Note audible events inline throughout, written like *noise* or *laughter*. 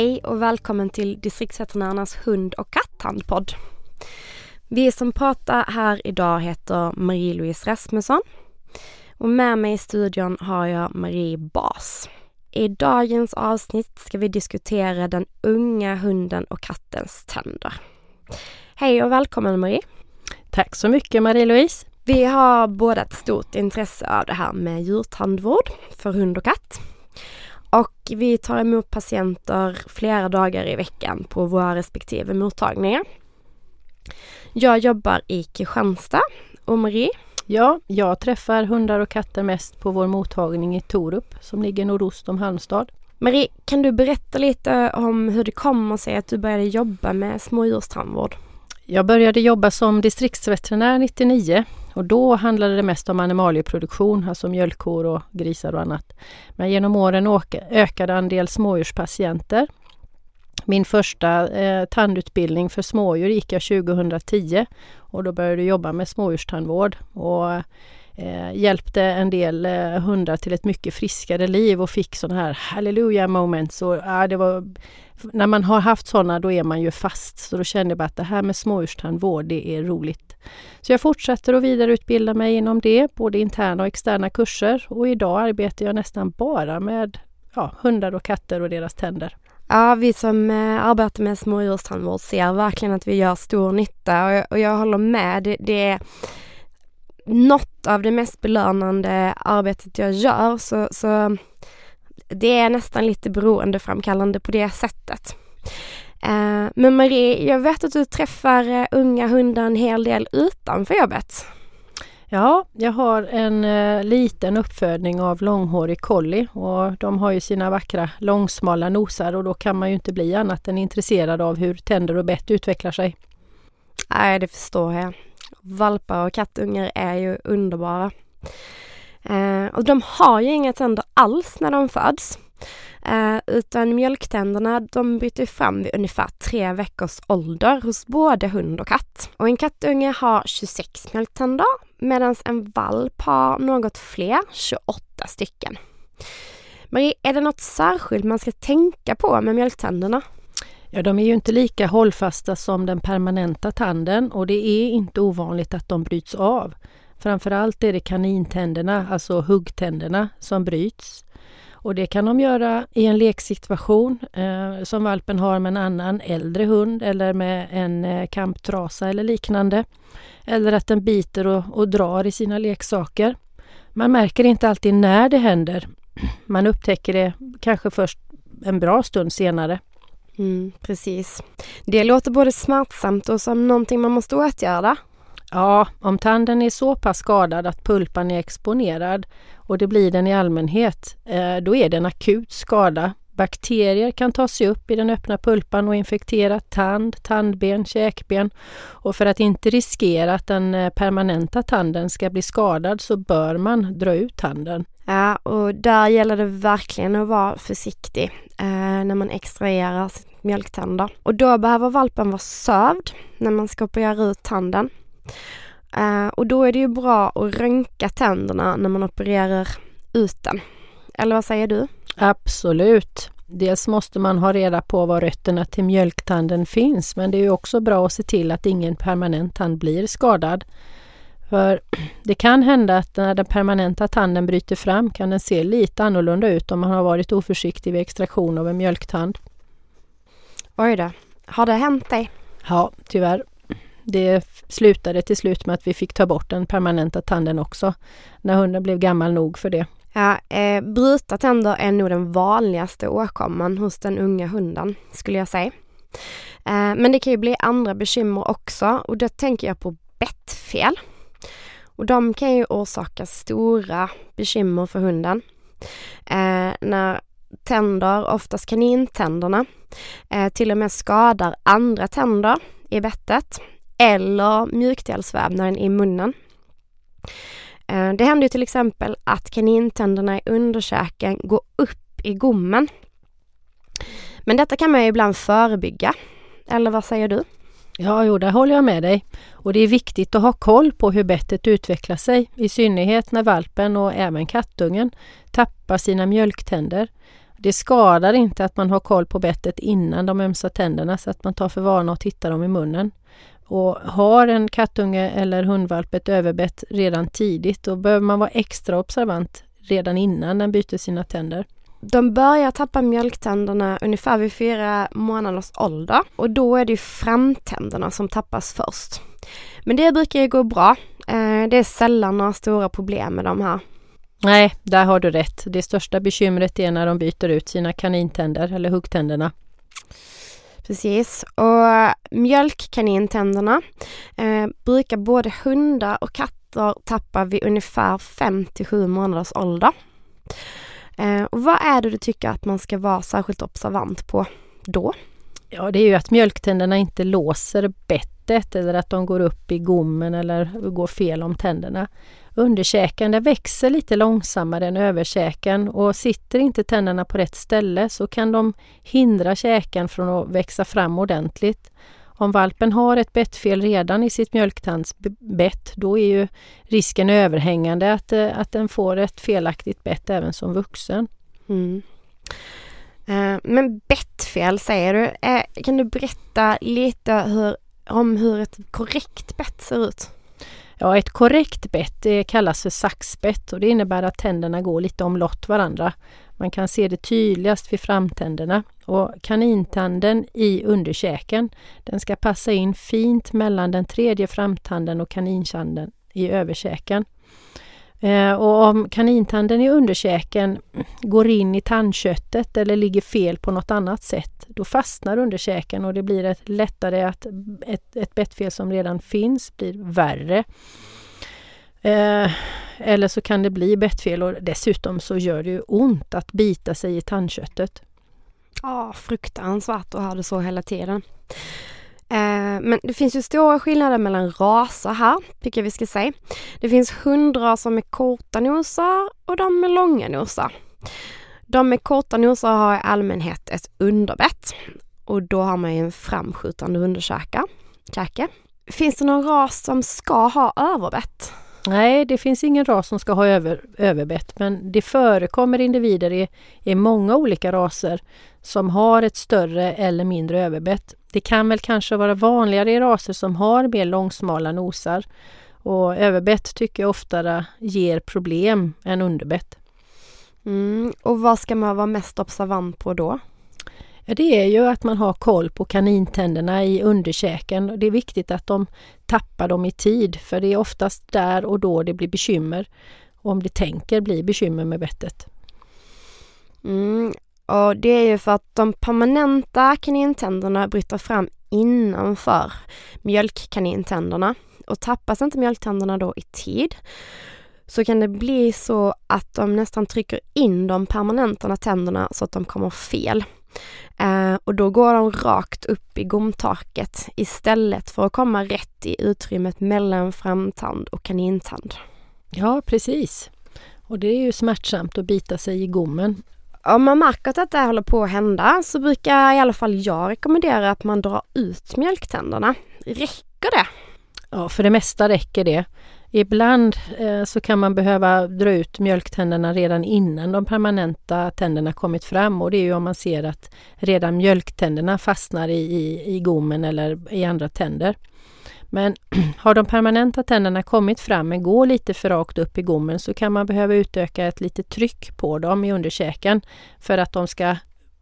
Hej och välkommen till distriktsveterinärernas hund och katthandpodd. Vi som pratar här idag heter Marie-Louise Rasmusson och med mig i studion har jag Marie Bas. I dagens avsnitt ska vi diskutera den unga hunden och kattens tänder. Hej och välkommen Marie! Tack så mycket Marie-Louise! Vi har båda ett stort intresse av det här med djurtandvård för hund och katt. Och vi tar emot patienter flera dagar i veckan på våra respektive mottagningar. Jag jobbar i Kristianstad och Marie? Ja, jag träffar hundar och katter mest på vår mottagning i Torup som ligger nordost om Halmstad. Marie, kan du berätta lite om hur det kommer sig att du började jobba med smådjurstandvård? Jag började jobba som distriktsveterinär 99 och då handlade det mest om animalieproduktion, alltså mjölkkor och grisar och annat. Men genom åren ökade andel smådjurspatienter. Min första eh, tandutbildning för smådjur gick jag 2010 och då började jag jobba med smådjurstandvård och eh, hjälpte en del eh, hundar till ett mycket friskare liv och fick sådana här halleluja moments. Och, ja, det var, när man har haft sådana då är man ju fast. Så då kände jag bara att det här med smådjurstandvård det är roligt. Så jag fortsätter att vidareutbilda mig inom det, både interna och externa kurser och idag arbetar jag nästan bara med ja, hundar och katter och deras tänder. Ja, vi som eh, arbetar med smådjurstandvård ser verkligen att vi gör stor nytta och jag, och jag håller med. Det, det är något av det mest belönande arbetet jag gör så, så det är nästan lite beroendeframkallande på det sättet. Eh, men Marie, jag vet att du träffar eh, unga hundar en hel del utanför jobbet. Ja, jag har en eh, liten uppfödning av långhårig collie och de har ju sina vackra långsmala nosar och då kan man ju inte bli annat än intresserad av hur tänder och bett utvecklar sig. Nej, det förstår jag. Valpar och kattungar är ju underbara. Eh, och de har ju inga tänder alls när de föds. Eh, utan mjölktänderna de bryter fram vid ungefär tre veckors ålder hos både hund och katt. Och en kattunge har 26 mjölktänder medan en valp har något fler, 28 stycken. Marie, är det något särskilt man ska tänka på med mjölktänderna? Ja, de är ju inte lika hållfasta som den permanenta tanden och det är inte ovanligt att de bryts av. Framförallt är det kanintänderna, alltså huggtänderna, som bryts. Och det kan de göra i en leksituation eh, som valpen har med en annan äldre hund eller med en eh, kamptrasa eller liknande. Eller att den biter och, och drar i sina leksaker. Man märker inte alltid när det händer. Man upptäcker det kanske först en bra stund senare. Mm, precis. Det låter både smärtsamt och som någonting man måste åtgärda. Ja, om tanden är så pass skadad att pulpan är exponerad och det blir den i allmänhet, eh, då är det en akut skada. Bakterier kan ta sig upp i den öppna pulpan och infektera tand, tandben, käkben. Och för att inte riskera att den eh, permanenta tanden ska bli skadad så bör man dra ut tanden. Ja, och där gäller det verkligen att vara försiktig eh, när man extraherar mjölktänder. Och då behöver valpen vara sövd när man ska operera ut tanden. Eh, och då är det ju bra att röntga tänderna när man opererar ut den. Eller vad säger du? Absolut. Dels måste man ha reda på var rötterna till mjölktanden finns men det är ju också bra att se till att ingen permanent tand blir skadad. För det kan hända att när den permanenta tanden bryter fram kan den se lite annorlunda ut om man har varit oförsiktig vid extraktion av en mjölktand. Oj då. Har det hänt dig? Ja, tyvärr det slutade till slut med att vi fick ta bort den permanenta tanden också när hunden blev gammal nog för det. Ja, eh, bryta tänder är nog den vanligaste åkomman hos den unga hunden skulle jag säga. Eh, men det kan ju bli andra bekymmer också och då tänker jag på bettfel. Och de kan ju orsaka stora bekymmer för hunden. Eh, när tänder, oftast kanintänderna, eh, till och med skadar andra tänder i bettet eller mjukdelsvävnaden i munnen. Eh, det händer ju till exempel att kanintänderna i underkäken går upp i gommen. Men detta kan man ju ibland förebygga. Eller vad säger du? Ja, jo, där håller jag med dig. Och det är viktigt att ha koll på hur bettet utvecklar sig, i synnerhet när valpen och även kattungen tappar sina mjölktänder. Det skadar inte att man har koll på bettet innan de ömsar tänderna så att man tar för vana att titta dem i munnen. Och har en kattunge eller hundvalp ett överbett redan tidigt då behöver man vara extra observant redan innan den byter sina tänder. De börjar tappa mjölktänderna ungefär vid fyra månaders ålder och då är det ju framtänderna som tappas först. Men det brukar ju gå bra. Eh, det är sällan några stora problem med de här. Nej, där har du rätt. Det största bekymret är när de byter ut sina kanintänder eller huggtänderna. Precis, och mjölkkanintänderna eh, brukar både hundar och katter tappa vid ungefär 5 till 7 månaders ålder. Eh, och vad är det du tycker att man ska vara särskilt observant på då? Ja, det är ju att mjölktänderna inte låser bettet eller att de går upp i gommen eller går fel om tänderna. Underkäken den växer lite långsammare än överkäken och sitter inte tänderna på rätt ställe så kan de hindra käken från att växa fram ordentligt. Om valpen har ett bettfel redan i sitt mjölktandsbett då är ju risken överhängande att, eh, att den får ett felaktigt bett även som vuxen. Mm. Eh, men bettfel säger du. Eh, kan du berätta lite hur, om hur ett korrekt bett ser ut? Ja, ett korrekt bett det kallas för saxbett och det innebär att tänderna går lite omlott varandra. Man kan se det tydligast vid framtänderna och kanintanden i underkäken den ska passa in fint mellan den tredje framtanden och kanintanden i överkäken. Eh, och om kanintanden i underkäken går in i tandköttet eller ligger fel på något annat sätt, då fastnar underkäken och det blir ett lättare att ett, ett bettfel som redan finns blir värre. Eh, eller så kan det bli bettfel och dessutom så gör det ju ont att bita sig i tandköttet. Ja, fruktansvärt att ha det så hela tiden. Eh, men det finns ju stora skillnader mellan raser här, tycker jag vi ska säga. Det finns hundraser med korta nosar och de med långa nosar. De med korta nosar har i allmänhet ett underbett och då har man ju en framskjutande underkäke. Finns det någon ras som ska ha överbett? Nej, det finns ingen ras som ska ha över, överbett men det förekommer individer i, i många olika raser som har ett större eller mindre överbett. Det kan väl kanske vara vanligare i raser som har mer långsmala nosar och överbett tycker jag oftare ger problem än underbett. Mm, och vad ska man vara mest observant på då? Ja, det är ju att man har koll på kanintänderna i underkäken. Det är viktigt att de tappar dem i tid för det är oftast där och då det blir bekymmer. Om det tänker bli bekymmer med bettet. Mm, och det är ju för att de permanenta kanintänderna bryter fram innanför mjölkkanintänderna. Och tappas inte mjölktänderna då i tid så kan det bli så att de nästan trycker in de permanenta tänderna så att de kommer fel. Eh, och då går de rakt upp i gomtaket istället för att komma rätt i utrymmet mellan framtand och kanintand. Ja, precis. Och det är ju smärtsamt att bita sig i gommen. Om man märker att detta håller på att hända så brukar i alla fall jag rekommendera att man drar ut mjölktänderna. Räcker det? Ja, för det mesta räcker det. Ibland eh, så kan man behöva dra ut mjölktänderna redan innan de permanenta tänderna kommit fram och det är ju om man ser att redan mjölktänderna fastnar i, i, i gommen eller i andra tänder. Men *clears throat* har de permanenta tänderna kommit fram men går lite för rakt upp i gommen så kan man behöva utöka ett litet tryck på dem i underkäken för att de ska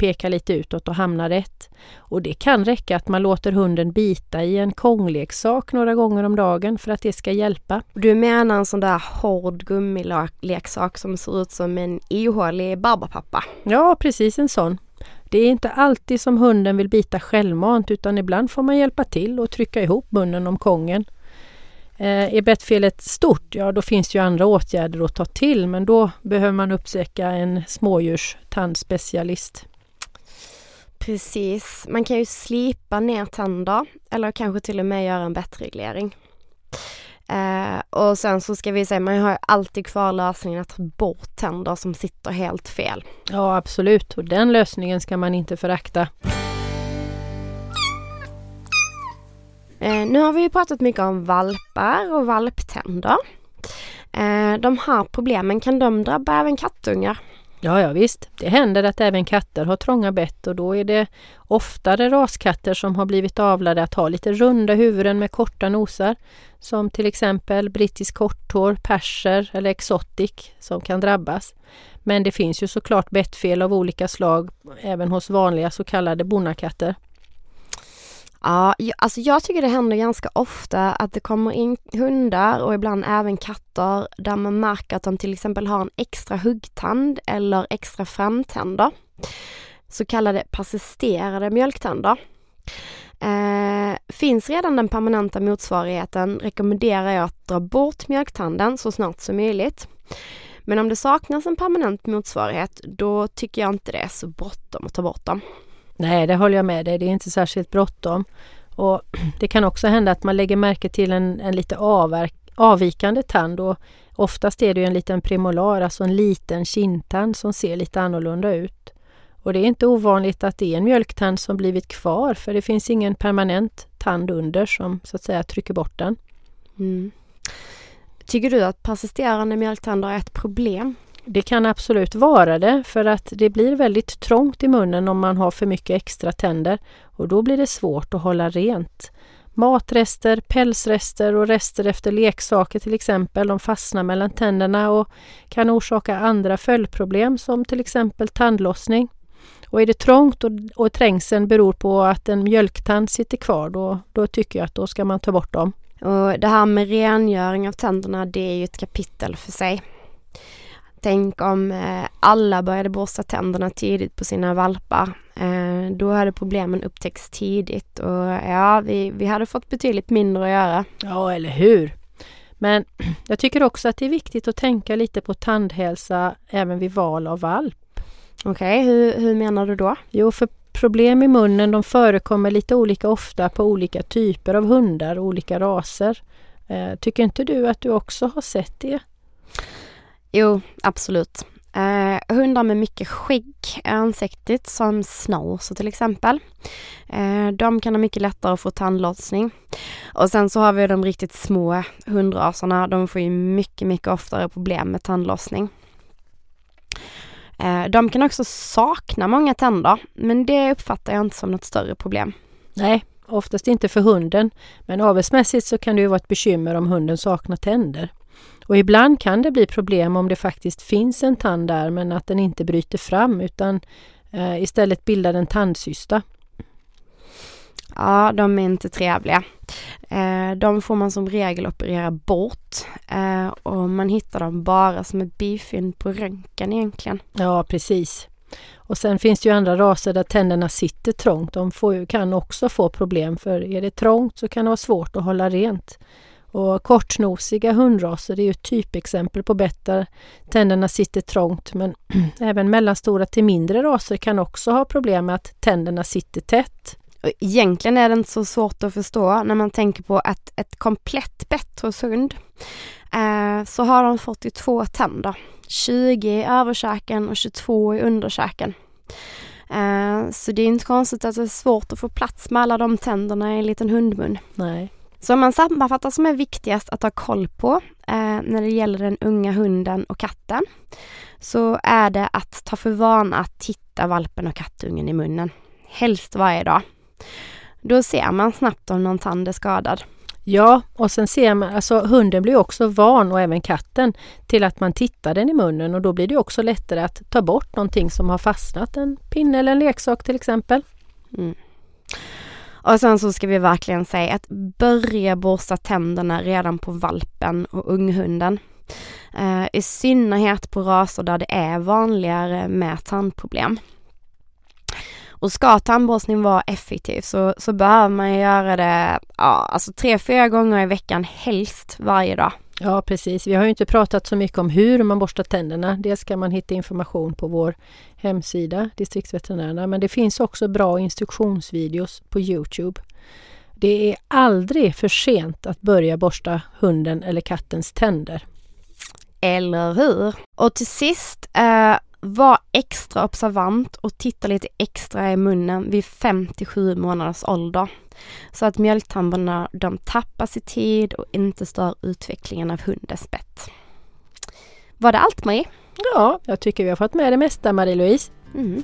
peka lite utåt och hamna rätt. Och det kan räcka att man låter hunden bita i en kongleksak några gånger om dagen för att det ska hjälpa. Du menar en sån där hård gummileksak som ser ut som en ihålig barbapappa? Ja, precis en sån. Det är inte alltid som hunden vill bita självmant utan ibland får man hjälpa till och trycka ihop munnen om kongen. Eh, är bettfelet stort, ja då finns det ju andra åtgärder att ta till men då behöver man uppsöka en smådjurstandspecialist. Precis, man kan ju slipa ner tänder eller kanske till och med göra en bettreglering. Eh, och sen så ska vi säga, man har alltid kvar lösningen att ta bort tänder som sitter helt fel. Ja absolut, och den lösningen ska man inte förakta. Eh, nu har vi ju pratat mycket om valpar och valptänder. Eh, de här problemen, kan de drabba även kattungar? Ja, ja visst. Det händer att även katter har trånga bett och då är det oftare raskatter som har blivit avlade att ha lite runda huvuden med korta nosar. Som till exempel brittisk korthår, perser eller exotic som kan drabbas. Men det finns ju såklart bettfel av olika slag även hos vanliga så kallade bonnakatter. Ja, alltså jag tycker det händer ganska ofta att det kommer in hundar och ibland även katter där man märker att de till exempel har en extra huggtand eller extra framtänder. Så kallade persisterade mjölktänder. Eh, finns redan den permanenta motsvarigheten rekommenderar jag att dra bort mjölktanden så snart som möjligt. Men om det saknas en permanent motsvarighet då tycker jag inte det är så bråttom att ta bort dem. Nej, det håller jag med dig. Det är inte särskilt bråttom. Och *clears throat* det kan också hända att man lägger märke till en, en lite avverk, avvikande tand och oftast är det en liten premolar, alltså en liten kindtand som ser lite annorlunda ut. Och det är inte ovanligt att det är en mjölktand som blivit kvar för det finns ingen permanent tand under som så att säga trycker bort den. Mm. Tycker du att persisterande mjölktänder är ett problem? Det kan absolut vara det för att det blir väldigt trångt i munnen om man har för mycket extra tänder och då blir det svårt att hålla rent. Matrester, pälsrester och rester efter leksaker till exempel, de fastnar mellan tänderna och kan orsaka andra följdproblem som till exempel tandlossning. Och är det trångt och, och trängseln beror på att en mjölktand sitter kvar, då, då tycker jag att då ska man ta bort dem. Och det här med rengöring av tänderna, det är ju ett kapitel för sig. Tänk om eh, alla började borsta tänderna tidigt på sina valpar. Eh, då hade problemen upptäckts tidigt och ja, vi, vi hade fått betydligt mindre att göra. Ja, eller hur? Men *clears throat* jag tycker också att det är viktigt att tänka lite på tandhälsa även vid val av valp. Okej, okay, hur, hur menar du då? Jo, för problem i munnen de förekommer lite olika ofta på olika typer av hundar och olika raser. Eh, tycker inte du att du också har sett det? Jo, absolut. Eh, hundar med mycket skägg i ansiktet som schnauzer till exempel. Eh, de kan ha mycket lättare att få tandlossning. Och sen så har vi de riktigt små hundraserna. De får ju mycket, mycket oftare problem med tandlossning. Eh, de kan också sakna många tänder, men det uppfattar jag inte som något större problem. Nej, oftast inte för hunden, men avelsmässigt så kan det ju vara ett bekymmer om hunden saknar tänder. Och ibland kan det bli problem om det faktiskt finns en tand där men att den inte bryter fram utan eh, istället bildar en tandcysta. Ja, de är inte trevliga. Eh, de får man som regel operera bort eh, och man hittar dem bara som ett bifynd på röntgen egentligen. Ja, precis. Och sen finns det ju andra raser där tänderna sitter trångt. De får, kan också få problem för är det trångt så kan det vara svårt att hålla rent. Och kortsnosiga hundraser är ju ett typexempel på bett där tänderna sitter trångt men *clears throat* även mellanstora till mindre raser kan också ha problem med att tänderna sitter tätt. Egentligen är det inte så svårt att förstå när man tänker på att ett komplett bett hos hund eh, så har de 42 tänder. 20 i överkäken och 22 i underkäken. Eh, så det är inte konstigt att det är svårt att få plats med alla de tänderna i en liten hundmun. Nej. Så om man sammanfattar som är viktigast att ha koll på eh, när det gäller den unga hunden och katten så är det att ta för vana att titta valpen och kattungen i munnen. Helst varje dag. Då ser man snabbt om någon tand är skadad. Ja, och sen ser man, alltså hunden blir också van och även katten till att man tittar den i munnen och då blir det också lättare att ta bort någonting som har fastnat, en pinne eller en leksak till exempel. Mm. Och sen så ska vi verkligen säga att börja borsta tänderna redan på valpen och unghunden. Uh, I synnerhet på raser där det är vanligare med tandproblem. Och ska tandborstning vara effektiv så, så behöver man göra det ja, alltså tre, fyra gånger i veckan, helst varje dag. Ja precis, vi har ju inte pratat så mycket om hur man borstar tänderna. Dels kan man hitta information på vår hemsida, distriktsveterinärerna, men det finns också bra instruktionsvideos på Youtube. Det är aldrig för sent att börja borsta hunden eller kattens tänder. Eller hur? Och till sist, eh, var extra observant och titta lite extra i munnen vid 57 månaders ålder. Så att mjölktandborna de tappas i tid och inte stör utvecklingen av hundens bett. Var det allt Marie? Ja, jag tycker vi har fått med det mesta Marie-Louise. Mm.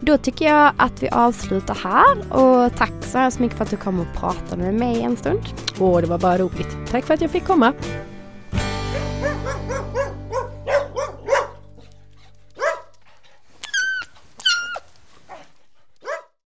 Då tycker jag att vi avslutar här och tack så hemskt mycket för att du kom och pratade med mig en stund. Åh, det var bara roligt. Tack för att jag fick komma.